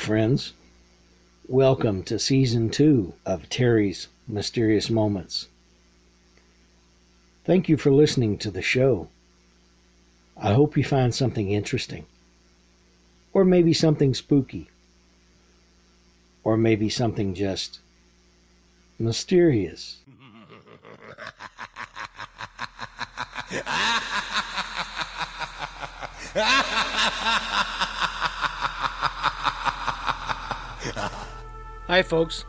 Friends. Welcome to season two of Terry's Mysterious Moments. Thank you for listening to the show. I hope you find something interesting, or maybe something spooky, or maybe something just mysterious. Hi, folks.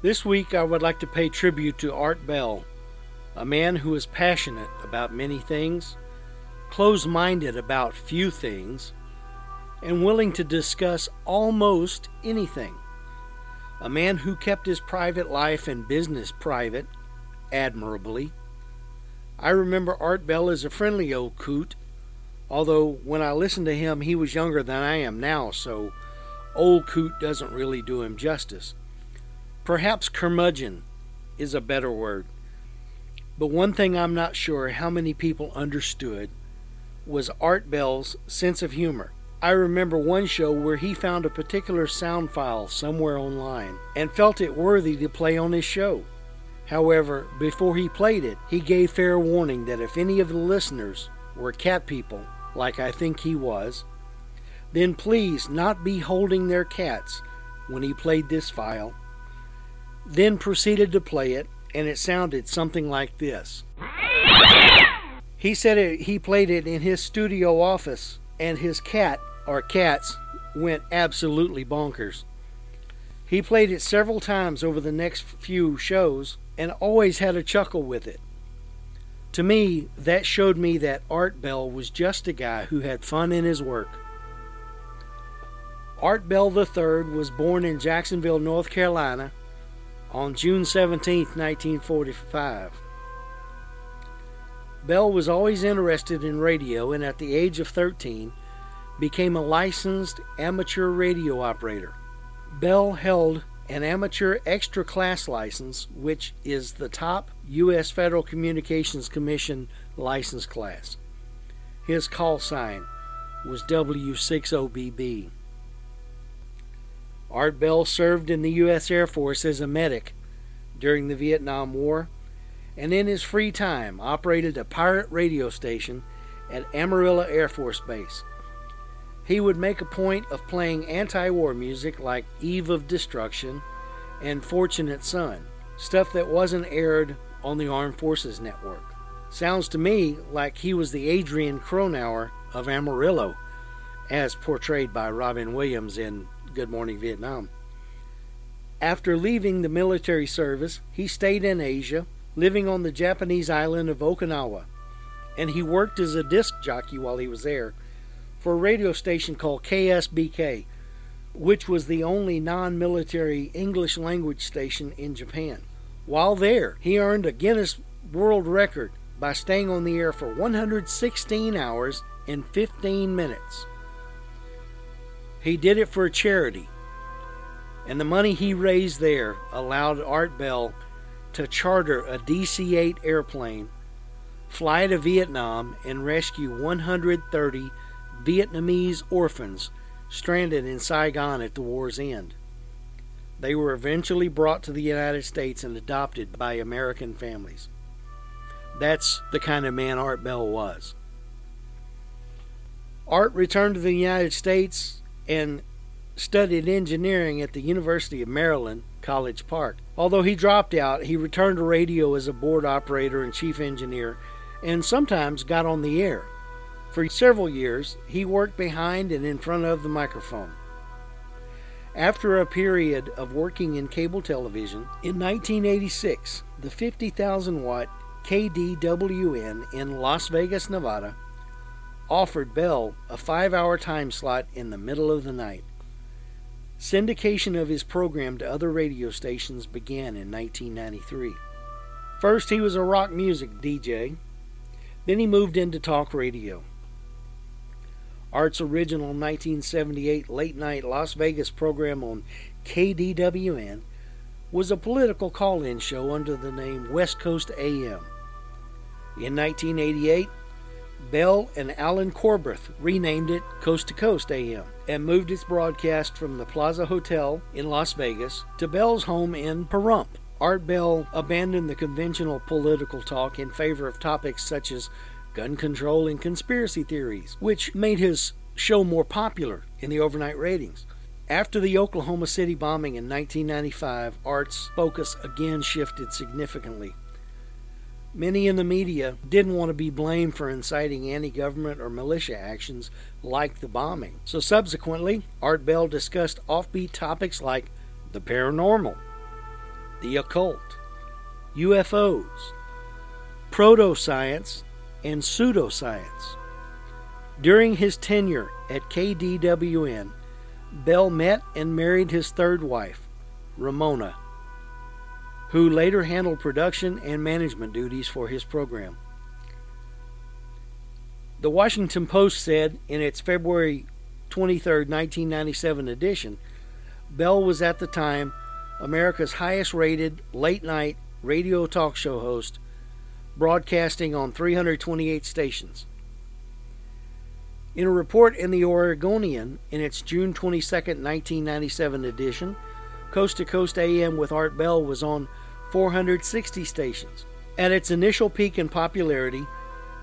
This week I would like to pay tribute to Art Bell, a man who is passionate about many things, close minded about few things, and willing to discuss almost anything. A man who kept his private life and business private admirably. I remember Art Bell as a friendly old coot, although when I listened to him he was younger than I am now, so Old Coot doesn't really do him justice. Perhaps curmudgeon is a better word. But one thing I'm not sure how many people understood was Art Bell's sense of humor. I remember one show where he found a particular sound file somewhere online and felt it worthy to play on his show. However, before he played it, he gave fair warning that if any of the listeners were cat people, like I think he was, then please not be holding their cats when he played this file. Then proceeded to play it, and it sounded something like this. He said it, he played it in his studio office, and his cat, or cats, went absolutely bonkers. He played it several times over the next few shows and always had a chuckle with it. To me, that showed me that Art Bell was just a guy who had fun in his work. Art Bell III was born in Jacksonville, North Carolina on June 17, 1945. Bell was always interested in radio and at the age of 13 became a licensed amateur radio operator. Bell held an amateur extra class license, which is the top U.S. Federal Communications Commission license class. His call sign was W6OBB. Art Bell served in the U.S. Air Force as a medic during the Vietnam War and in his free time operated a pirate radio station at Amarillo Air Force Base. He would make a point of playing anti war music like Eve of Destruction and Fortunate Son, stuff that wasn't aired on the Armed Forces Network. Sounds to me like he was the Adrian Cronauer of Amarillo, as portrayed by Robin Williams in Good Morning Vietnam. After leaving the military service, he stayed in Asia, living on the Japanese island of Okinawa, and he worked as a disc jockey while he was there for a radio station called KSBK, which was the only non military English language station in Japan. While there, he earned a Guinness World Record by staying on the air for 116 hours and 15 minutes. He did it for a charity, and the money he raised there allowed Art Bell to charter a DC 8 airplane, fly to Vietnam, and rescue 130 Vietnamese orphans stranded in Saigon at the war's end. They were eventually brought to the United States and adopted by American families. That's the kind of man Art Bell was. Art returned to the United States and studied engineering at the University of Maryland, College Park. Although he dropped out, he returned to radio as a board operator and chief engineer and sometimes got on the air. For several years, he worked behind and in front of the microphone. After a period of working in cable television, in 1986, the 50,000 watt KDWN in Las Vegas, Nevada, offered Bell a five hour time slot in the middle of the night. Syndication of his program to other radio stations began in 1993. First, he was a rock music DJ, then he moved into talk radio. Art's original 1978 late night Las Vegas program on KDWN was a political call in show under the name West Coast AM. In 1988, Bell and Alan Corbeth renamed it Coast to Coast AM and moved its broadcast from the Plaza Hotel in Las Vegas to Bell's home in Pahrump. Art Bell abandoned the conventional political talk in favor of topics such as gun control and conspiracy theories, which made his show more popular in the overnight ratings. After the Oklahoma City bombing in 1995, Art's focus again shifted significantly. Many in the media didn't want to be blamed for inciting anti government or militia actions like the bombing. So subsequently, Art Bell discussed offbeat topics like the paranormal, the occult, UFOs, proto-science, and pseudoscience. During his tenure at KDWN, Bell met and married his third wife, Ramona who later handled production and management duties for his program. The Washington Post said in its February 23, 1997 edition, Bell was at the time America's highest rated late night radio talk show host, broadcasting on 328 stations. In a report in the Oregonian in its June 22, 1997 edition, Coast to Coast AM with Art Bell was on 460 stations. At its initial peak in popularity,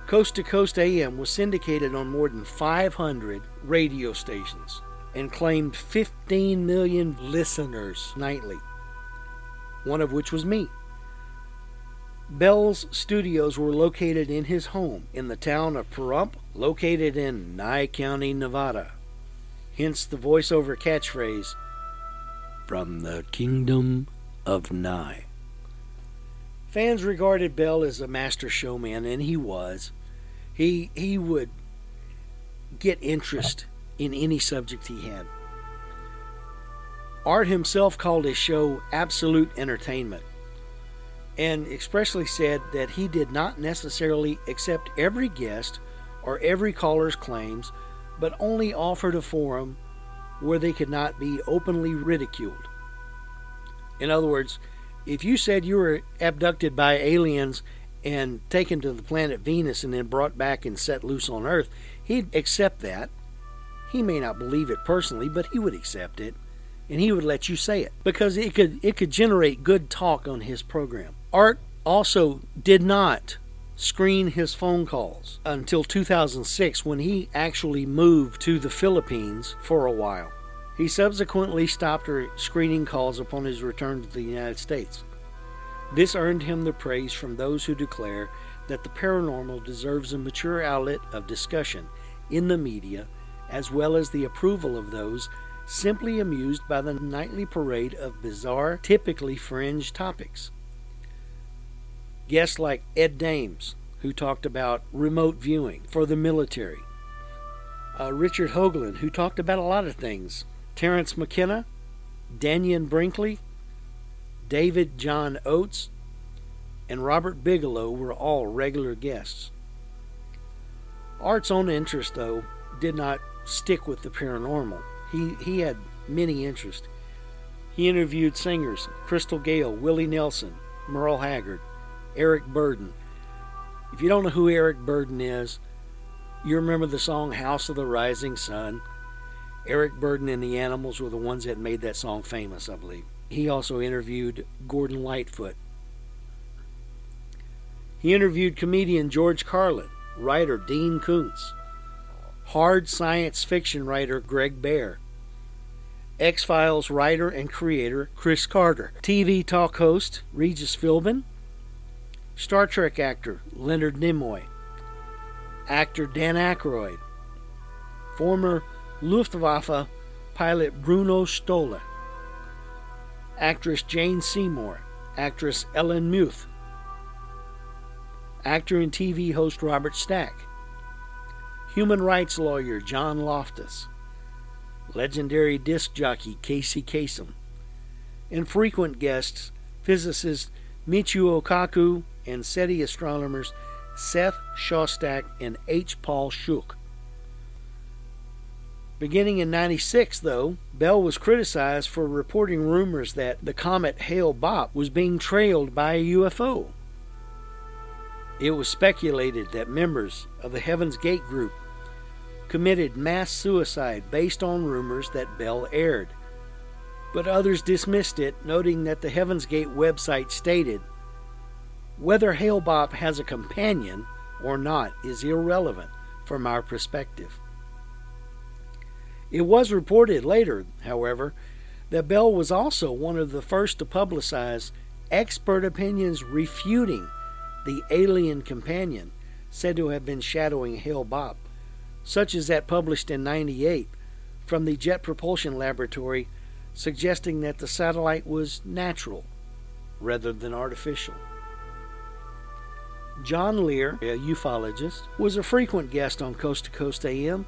Coast to Coast AM was syndicated on more than 500 radio stations and claimed 15 million listeners nightly, one of which was me. Bell's studios were located in his home in the town of Pahrump, located in Nye County, Nevada. Hence the voiceover catchphrase, From the Kingdom of Nye. Fans regarded Bell as a master showman, and he was. He he would get interest in any subject he had. Art himself called his show absolute entertainment, and expressly said that he did not necessarily accept every guest or every caller's claims, but only offered a forum where they could not be openly ridiculed. In other words, if you said you were abducted by aliens and taken to the planet Venus and then brought back and set loose on Earth, he'd accept that. He may not believe it personally, but he would accept it and he would let you say it because it could it could generate good talk on his program. Art also did not screen his phone calls until 2006 when he actually moved to the Philippines for a while. He subsequently stopped screening calls upon his return to the United States. This earned him the praise from those who declare that the paranormal deserves a mature outlet of discussion in the media, as well as the approval of those simply amused by the nightly parade of bizarre, typically fringe topics. Guests like Ed Dames, who talked about remote viewing for the military, uh, Richard Hoagland, who talked about a lot of things Terence McKenna, Dannion Brinkley, David John Oates, and Robert Bigelow were all regular guests. Art's own interest, though, did not stick with the paranormal. He, he had many interests. He interviewed singers Crystal Gayle, Willie Nelson, Merle Haggard, Eric Burdon. If you don't know who Eric Burdon is, you remember the song House of the Rising Sun. Eric Burdon and the Animals were the ones that made that song famous, I believe. He also interviewed Gordon Lightfoot. He interviewed comedian George Carlin, writer Dean Koontz, hard science fiction writer Greg Bear, X Files writer and creator Chris Carter, TV talk host Regis Philbin, Star Trek actor Leonard Nimoy, actor Dan Aykroyd, former Luftwaffe pilot Bruno Stoller, actress Jane Seymour, actress Ellen Muth, actor and TV host Robert Stack, human rights lawyer John Loftus, legendary disc jockey Casey Kasem, and frequent guests physicist Michio Kaku and SETI astronomers Seth Shostak and H. Paul Schuch. Beginning in 96, though, Bell was criticized for reporting rumors that the comet Hale Bopp was being trailed by a UFO. It was speculated that members of the Heaven's Gate group committed mass suicide based on rumors that Bell aired. But others dismissed it, noting that the Heaven's Gate website stated whether Hale Bopp has a companion or not is irrelevant from our perspective. It was reported later, however, that Bell was also one of the first to publicize expert opinions refuting the alien companion said to have been shadowing Hale Bopp, such as that published in 98 from the Jet Propulsion Laboratory suggesting that the satellite was natural rather than artificial. John Lear, a ufologist, was a frequent guest on Coast to Coast AM,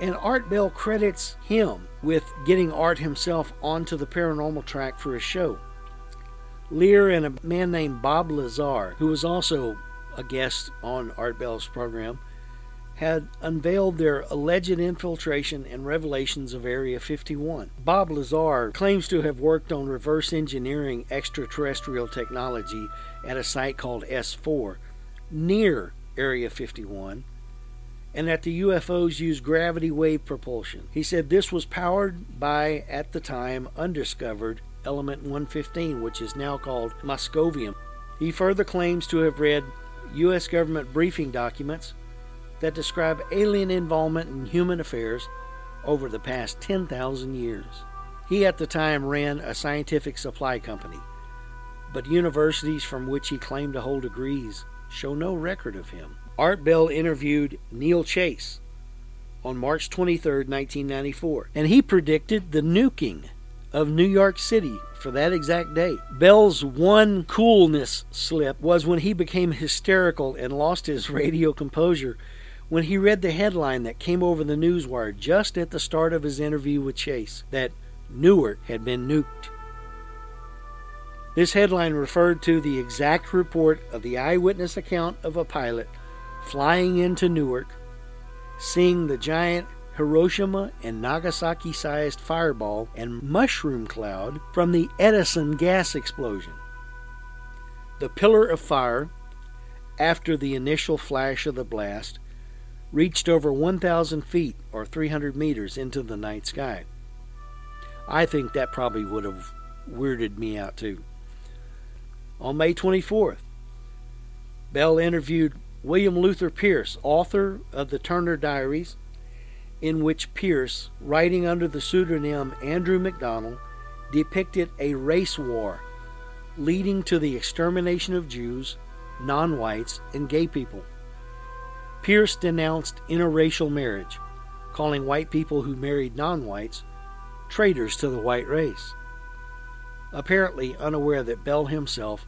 and Art Bell credits him with getting Art himself onto the paranormal track for his show. Lear and a man named Bob Lazar, who was also a guest on Art Bell's program, had unveiled their alleged infiltration and revelations of Area 51. Bob Lazar claims to have worked on reverse engineering extraterrestrial technology at a site called S4 near Area 51 and that the UFOs use gravity wave propulsion. He said this was powered by, at the time, undiscovered element 115, which is now called moscovium. He further claims to have read U.S. government briefing documents that describe alien involvement in human affairs over the past 10,000 years. He at the time ran a scientific supply company, but universities from which he claimed to hold degrees show no record of him. Art Bell interviewed Neal Chase on March 23, 1994, and he predicted the nuking of New York City for that exact date. Bell's one coolness slip was when he became hysterical and lost his radio composure when he read the headline that came over the newswire just at the start of his interview with Chase that Newark had been nuked. This headline referred to the exact report of the eyewitness account of a pilot flying into Newark, seeing the giant Hiroshima and Nagasaki sized fireball and mushroom cloud from the Edison gas explosion. The pillar of fire, after the initial flash of the blast, reached over 1,000 feet or 300 meters into the night sky. I think that probably would have weirded me out too. On May 24th, Bell interviewed William Luther Pierce, author of the Turner Diaries, in which Pierce, writing under the pseudonym Andrew MacDonald, depicted a race war leading to the extermination of Jews, non whites, and gay people. Pierce denounced interracial marriage, calling white people who married non whites traitors to the white race apparently unaware that Bell himself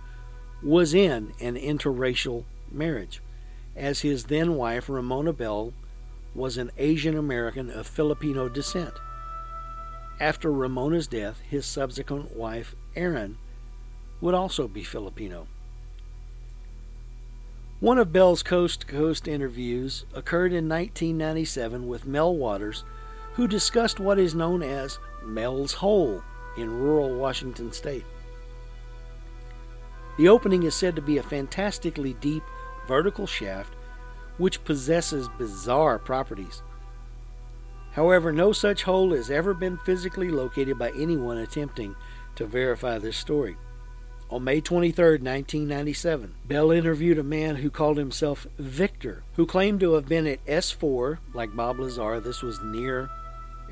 was in an interracial marriage, as his then wife, Ramona Bell, was an Asian American of Filipino descent. After Ramona's death, his subsequent wife, Erin, would also be Filipino. One of Bell's coast to coast interviews occurred in 1997 with Mel Waters, who discussed what is known as Mel's Hole in rural Washington state. The opening is said to be a fantastically deep vertical shaft which possesses bizarre properties. However, no such hole has ever been physically located by anyone attempting to verify this story. On May 23, 1997, Bell interviewed a man who called himself Victor, who claimed to have been at S4, like Bob Lazar, this was near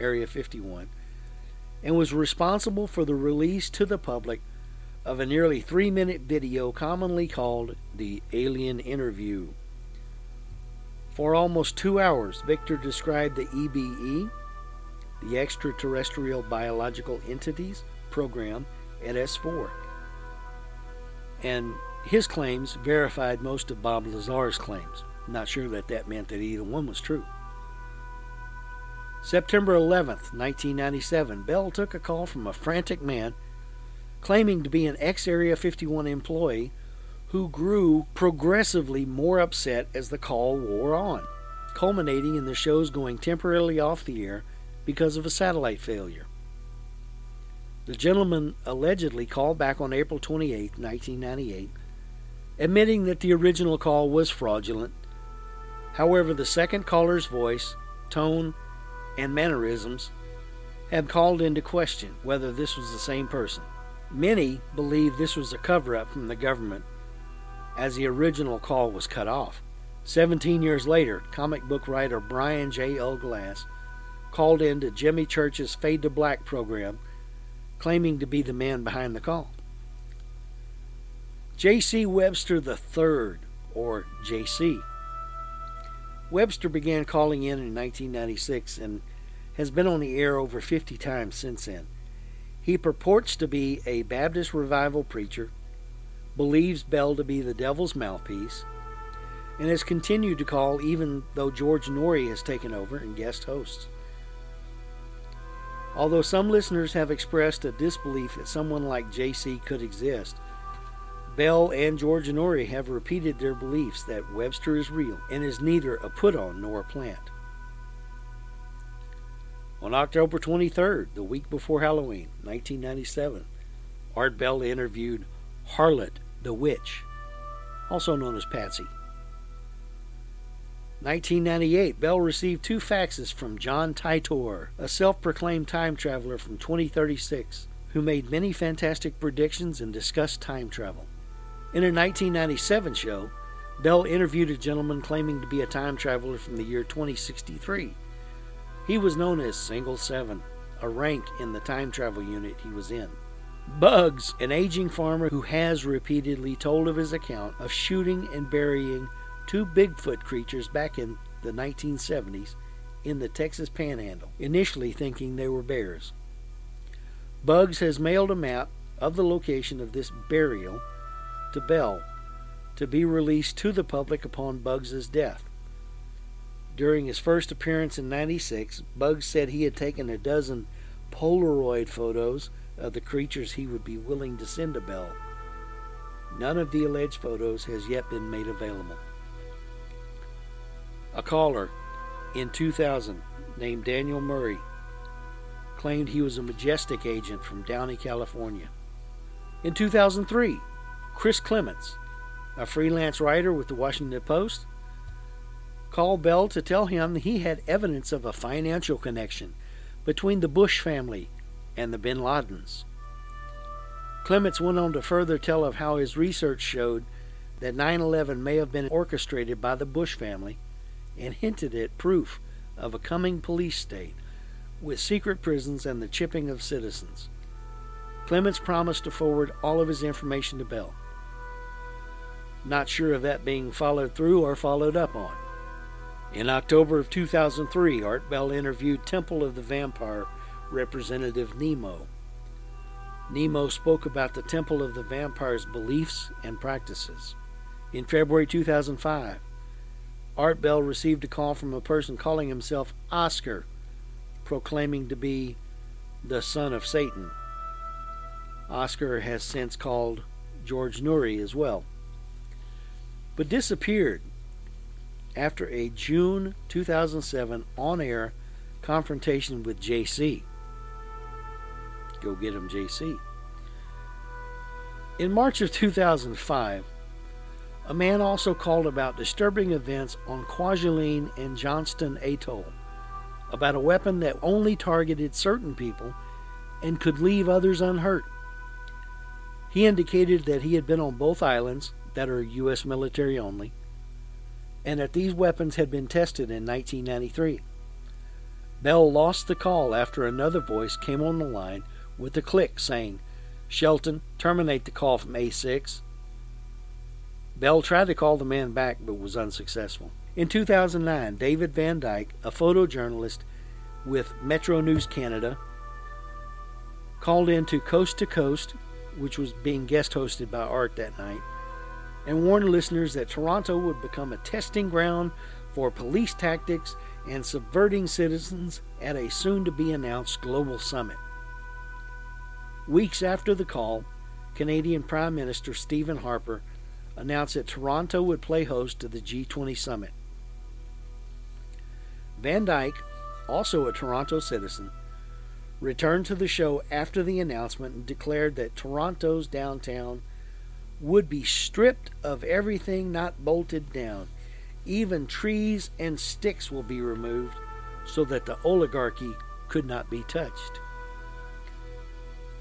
Area 51, and was responsible for the release to the public of a nearly three minute video commonly called the Alien Interview. For almost two hours, Victor described the EBE, the Extraterrestrial Biological Entities Program at S4. And his claims verified most of Bob Lazar's claims. Not sure that that meant that either one was true. September 11th, 1997, Bell took a call from a frantic man claiming to be an ex Area 51 employee who grew progressively more upset as the call wore on, culminating in the shows going temporarily off the air because of a satellite failure. The gentleman allegedly called back on April 28, 1998, admitting that the original call was fraudulent. However, the second caller's voice, tone, and mannerisms have called into question whether this was the same person. Many believe this was a cover up from the government as the original call was cut off. Seventeen years later, comic book writer Brian J. L. Glass called in to Jimmy Church's Fade to Black program, claiming to be the man behind the call. J.C. Webster III, or J.C. Webster began calling in in 1996 and has been on the air over 50 times since then. He purports to be a Baptist revival preacher, believes Bell to be the devil's mouthpiece, and has continued to call even though George Noory has taken over and guest hosts. Although some listeners have expressed a disbelief that someone like JC could exist, Bell and George Noory have repeated their beliefs that Webster is real and is neither a put on nor a plant. On October 23rd, the week before Halloween, 1997, Art Bell interviewed Harlot the Witch, also known as Patsy. 1998, Bell received two faxes from John Titor, a self proclaimed time traveler from 2036, who made many fantastic predictions and discussed time travel. In a 1997 show, Bell interviewed a gentleman claiming to be a time traveler from the year 2063 he was known as Single Seven, a rank in the time travel unit he was in. Bugs, an aging farmer who has repeatedly told of his account of shooting and burying two Bigfoot creatures back in the 1970s in the Texas Panhandle, initially thinking they were bears. Bugs has mailed a map of the location of this burial to Bell to be released to the public upon Bugs's death. During his first appearance in 96, Bugs said he had taken a dozen Polaroid photos of the creatures he would be willing to send to Bell. None of the alleged photos has yet been made available. A caller in 2000 named Daniel Murray claimed he was a majestic agent from Downey, California. In 2003, Chris Clements, a freelance writer with the Washington Post, called Bell to tell him he had evidence of a financial connection between the Bush family and the bin Ladens. Clements went on to further tell of how his research showed that 9 11 may have been orchestrated by the Bush family and hinted at proof of a coming police state with secret prisons and the chipping of citizens. Clements promised to forward all of his information to Bell. Not sure of that being followed through or followed up on. In October of 2003, Art Bell interviewed Temple of the Vampire representative Nemo. Nemo spoke about the Temple of the Vampire's beliefs and practices. In February 2005, Art Bell received a call from a person calling himself Oscar, proclaiming to be the son of Satan. Oscar has since called George Noory as well, but disappeared after a June 2007 on air confrontation with JC. Go get him, JC. In March of 2005, a man also called about disturbing events on Kwajalein and Johnston Atoll, about a weapon that only targeted certain people and could leave others unhurt. He indicated that he had been on both islands that are U.S. military only, and that these weapons had been tested in 1993. Bell lost the call after another voice came on the line with a click saying, Shelton, terminate the call from A6. Bell tried to call the man back but was unsuccessful. In 2009, David Van Dyke, a photojournalist with Metro News Canada, called in to Coast to Coast, which was being guest hosted by Art that night, and warned listeners that Toronto would become a testing ground for police tactics and subverting citizens at a soon to be announced global summit. Weeks after the call, Canadian Prime Minister Stephen Harper announced that Toronto would play host to the G20 summit. Van Dyke, also a Toronto citizen, returned to the show after the announcement and declared that Toronto's downtown would be stripped of everything not bolted down. Even trees and sticks will be removed so that the oligarchy could not be touched.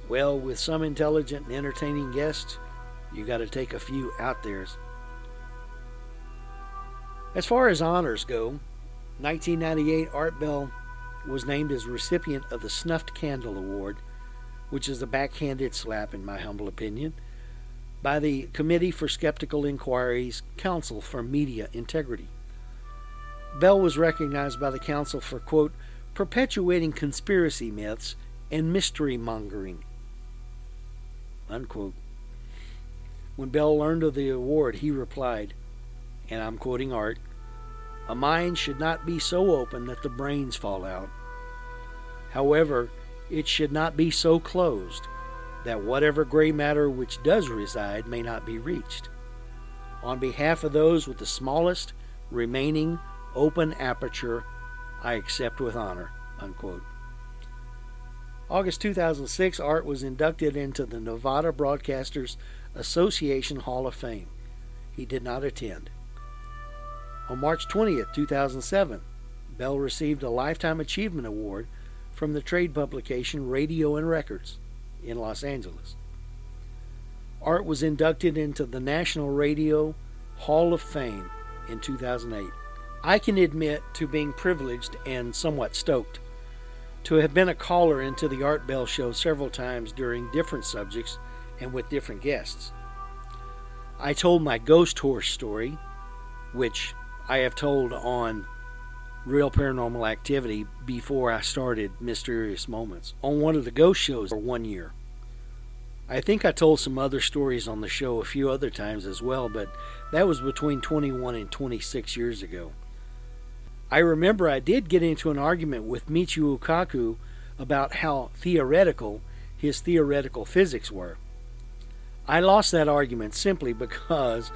Well, with some intelligent and entertaining guests, you got to take a few out there's. As far as honors go, 1998 Art Bell was named as recipient of the Snuffed Candle Award, which is a backhanded slap, in my humble opinion, by the Committee for Skeptical Inquiry's Council for Media Integrity. Bell was recognized by the Council for, quote, perpetuating conspiracy myths and mystery mongering, unquote. When Bell learned of the award, he replied, and I'm quoting Art, a mind should not be so open that the brains fall out. However, it should not be so closed that whatever gray matter which does reside may not be reached. On behalf of those with the smallest remaining open aperture, I accept with honor. Unquote. August 2006, Art was inducted into the Nevada Broadcasters Association Hall of Fame. He did not attend. On March 20th, 2007, Bell received a Lifetime Achievement Award from the trade publication Radio and Records in Los Angeles. Art was inducted into the National Radio Hall of Fame in 2008. I can admit to being privileged and somewhat stoked to have been a caller into the Art Bell show several times during different subjects and with different guests. I told my ghost horse story, which I have told on Real Paranormal Activity before I started Mysterious Moments on one of the ghost shows for one year. I think I told some other stories on the show a few other times as well, but that was between 21 and 26 years ago. I remember I did get into an argument with Michio Kaku about how theoretical his theoretical physics were. I lost that argument simply because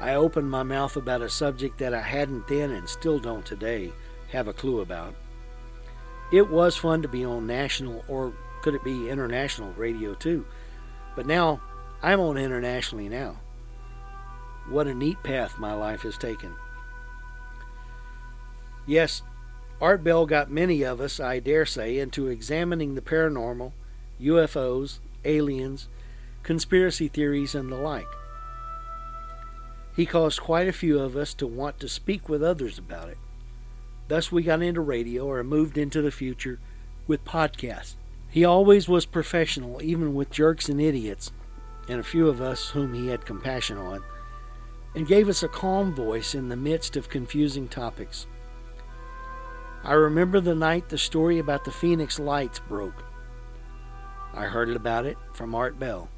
I opened my mouth about a subject that I hadn't then and still don't today have a clue about. It was fun to be on national or could it be international radio too? But now I'm on internationally now. What a neat path my life has taken. Yes, Art Bell got many of us, I dare say, into examining the paranormal, UFOs, aliens, conspiracy theories, and the like. He caused quite a few of us to want to speak with others about it. Thus, we got into radio or moved into the future with podcasts. He always was professional, even with jerks and idiots, and a few of us whom he had compassion on, and gave us a calm voice in the midst of confusing topics. I remember the night the story about the Phoenix Lights broke. I heard about it from Art Bell.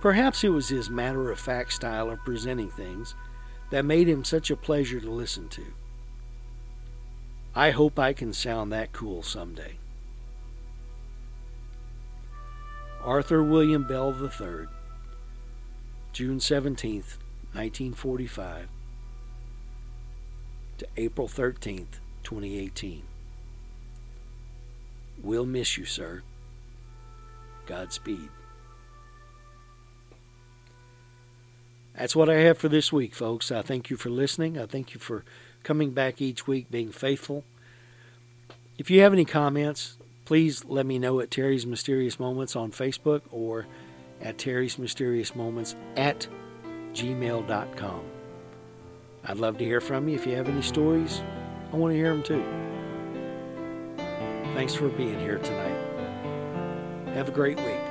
Perhaps it was his matter of fact style of presenting things that made him such a pleasure to listen to. I hope I can sound that cool someday. Arthur William Bell III, June 17, 1945 to April 13th, 2018. We'll miss you, sir. Godspeed. That's what I have for this week, folks. I thank you for listening. I thank you for coming back each week, being faithful. If you have any comments, please let me know at Terry's Mysterious Moments on Facebook or at Terry's Mysterious Moments at gmail.com. I'd love to hear from you. If you have any stories, I want to hear them too. Thanks for being here tonight. Have a great week.